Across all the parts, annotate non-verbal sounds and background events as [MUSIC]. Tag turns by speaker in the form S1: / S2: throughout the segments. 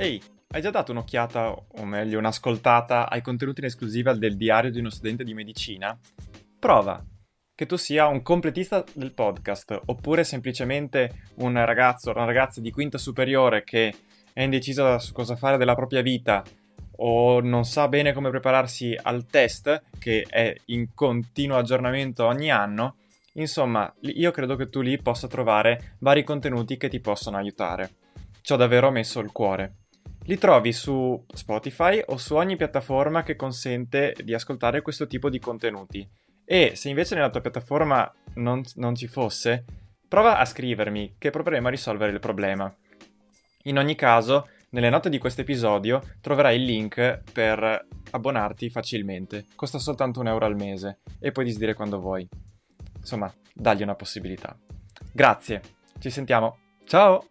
S1: Ehi, hai già dato un'occhiata, o meglio un'ascoltata, ai contenuti in esclusiva del diario di uno studente di medicina? Prova! Che tu sia un completista del podcast, oppure semplicemente un ragazzo o una ragazza di quinta superiore che è indeciso su cosa fare della propria vita o non sa bene come prepararsi al test, che è in continuo aggiornamento ogni anno, insomma, io credo che tu lì possa trovare vari contenuti che ti possono aiutare. Ci ho davvero messo il cuore. Li trovi su Spotify o su ogni piattaforma che consente di ascoltare questo tipo di contenuti. E se invece nella tua piattaforma non, non ci fosse, prova a scrivermi che proveremo a risolvere il problema. In ogni caso, nelle note di questo episodio troverai il link per abbonarti facilmente. Costa soltanto un euro al mese e puoi disdire quando vuoi. Insomma, dagli una possibilità. Grazie, ci sentiamo. Ciao!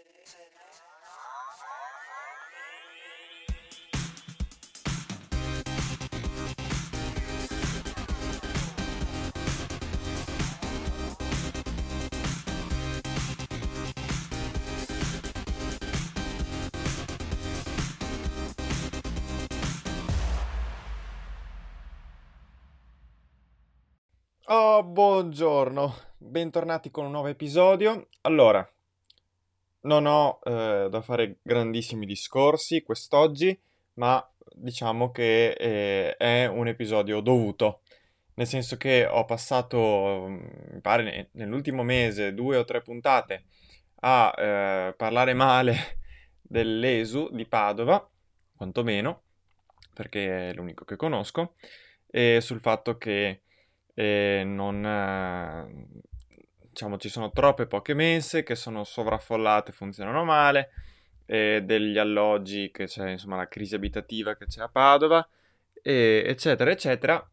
S1: Oh, buongiorno, bentornati con un nuovo episodio. Allora, non ho eh, da fare grandissimi discorsi quest'oggi, ma diciamo che eh, è un episodio dovuto, nel senso che ho passato, mm, mi pare, nell'ultimo mese due o tre puntate a eh, parlare male [LAUGHS] dell'ESU di Padova, quantomeno, perché è l'unico che conosco, e sul fatto che e non, eh, diciamo, ci sono troppe poche mense che sono sovraffollate, funzionano male, degli alloggi che c'è, insomma, la crisi abitativa che c'è a Padova, e, eccetera, eccetera.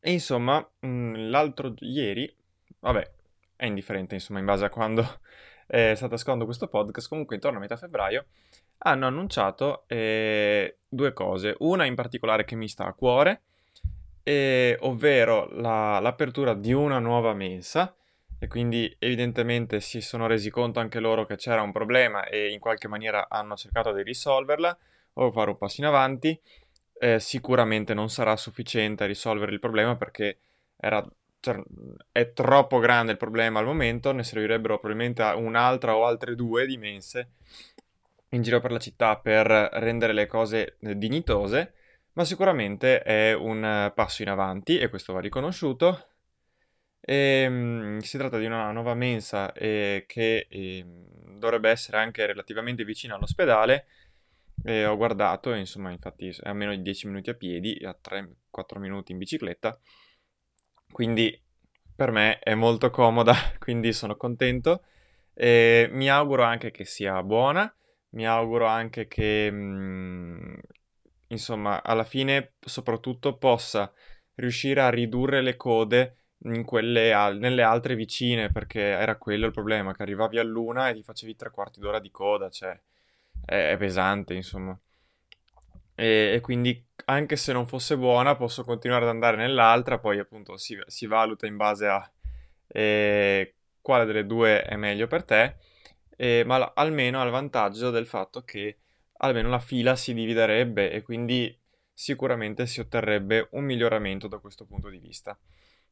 S1: E insomma, mm, l'altro ieri, vabbè, è indifferente, insomma, in base a quando [LAUGHS] è stato ascoltando questo podcast, comunque intorno a metà febbraio, hanno annunciato eh, due cose. Una in particolare che mi sta a cuore, e, ovvero la, l'apertura di una nuova mensa e quindi evidentemente si sono resi conto anche loro che c'era un problema e in qualche maniera hanno cercato di risolverla o fare un passo in avanti. Eh, sicuramente non sarà sufficiente a risolvere il problema perché era, cioè, è troppo grande il problema al momento, ne servirebbero probabilmente un'altra o altre due di mense in giro per la città per rendere le cose dignitose ma sicuramente è un eh, passo in avanti e questo va riconosciuto. E, ehm, si tratta di una nuova mensa eh, che eh, dovrebbe essere anche relativamente vicina all'ospedale. E ho guardato, insomma, infatti è a meno di 10 minuti a piedi, a 3-4 minuti in bicicletta. Quindi per me è molto comoda, [LAUGHS] quindi sono contento. Mi auguro anche che sia buona, mi auguro anche che mh, mm, insomma, alla fine soprattutto possa riuscire a ridurre le code al- nelle altre vicine, perché era quello il problema, che arrivavi all'una e ti facevi tre quarti d'ora di coda, cioè è, è pesante, insomma. E, e, quindi anche se non fosse buona posso continuare ad andare nell'altra, poi appunto si, si valuta in base a eh, quale delle due è meglio per te, eh, ma almeno ha il vantaggio del fatto che almeno la fila si dividerebbe e quindi sicuramente si otterrebbe un miglioramento da questo punto di vista.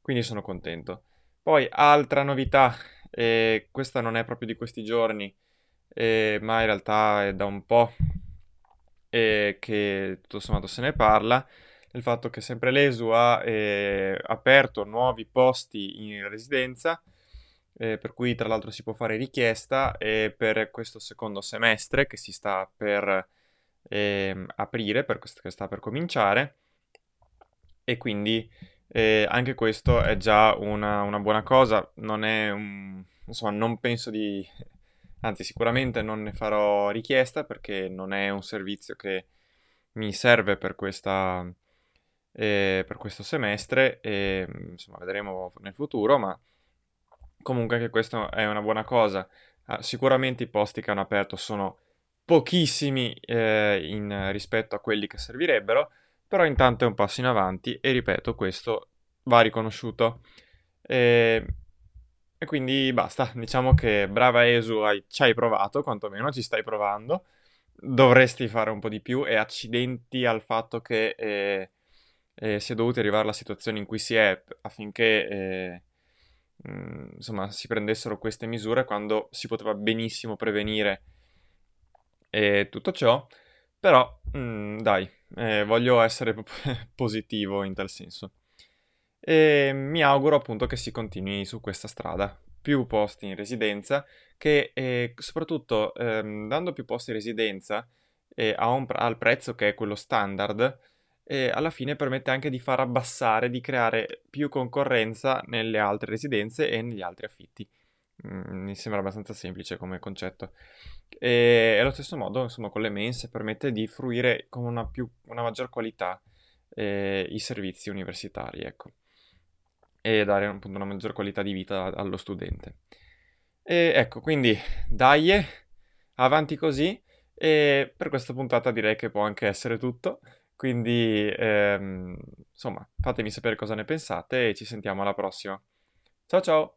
S1: Quindi sono contento. Poi altra novità, eh, questa non è proprio di questi giorni, eh, ma in realtà è da un po' eh, che tutto sommato se ne parla, il fatto che sempre l'ESU ha aperto nuovi posti in residenza, eh, per cui tra l'altro si può fare richiesta e per questo secondo semestre che si sta per ehm, aprire, per questo che sta per cominciare, e quindi eh, anche questo è già una, una buona cosa, non è un, insomma, non penso di anzi sicuramente non ne farò richiesta perché non è un servizio che mi serve per, questa, eh, per questo semestre. E insomma vedremo nel futuro, ma comunque anche questo è una buona cosa. Ah, sicuramente i posti che hanno aperto sono pochissimi eh, in, rispetto a quelli che servirebbero, però intanto è un passo in avanti e ripeto, questo va riconosciuto. E e quindi basta, diciamo che brava Esu, hai, ci hai provato, quantomeno ci stai provando. Dovresti fare un po' di più e accidenti al fatto che eh, eh, si è dovuti arrivare alla situazione in cui si è affinché eh, mm, insomma, si prendessero queste misure quando si poteva benissimo prevenire tutto ciò. Però, mh, dai, eh, voglio essere [LAUGHS] positivo in tal senso e mi auguro appunto che si continui su questa strada. Più posti in residenza, che eh, soprattutto ehm, dando più posti in residenza eh, un, al prezzo che è quello standard, eh, alla fine permette anche di far abbassare, di creare più concorrenza nelle altre residenze e negli altri affitti. Mm, mi sembra abbastanza semplice come concetto. E allo stesso modo, insomma, con le mense permette di fruire con una, più, una maggior qualità eh, i servizi universitari, ecco e dare appunto una maggior qualità di vita allo studente. E ecco, quindi dai, avanti così e per questa puntata direi che può anche essere tutto. Quindi, ehm, insomma, fatemi sapere cosa ne pensate e ci sentiamo alla prossima. Ciao ciao!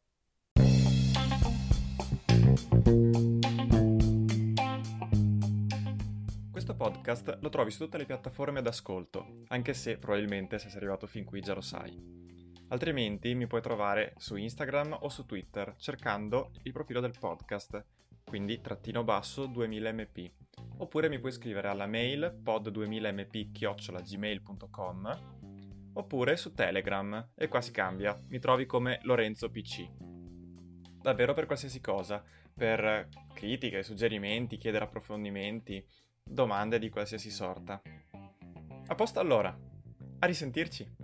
S1: Questo podcast lo trovi su tutte le piattaforme d'ascolto, anche se probabilmente se sei arrivato fin qui già lo sai. Altrimenti mi puoi trovare su Instagram o su Twitter cercando il profilo del podcast, quindi trattino basso 2000mp. Oppure mi puoi scrivere alla mail pod2000mp-gmail.com oppure su Telegram e qua si cambia, mi trovi come Lorenzo PC. Davvero per qualsiasi cosa, per critiche, suggerimenti, chiedere approfondimenti, domande di qualsiasi sorta. A posto allora, a risentirci!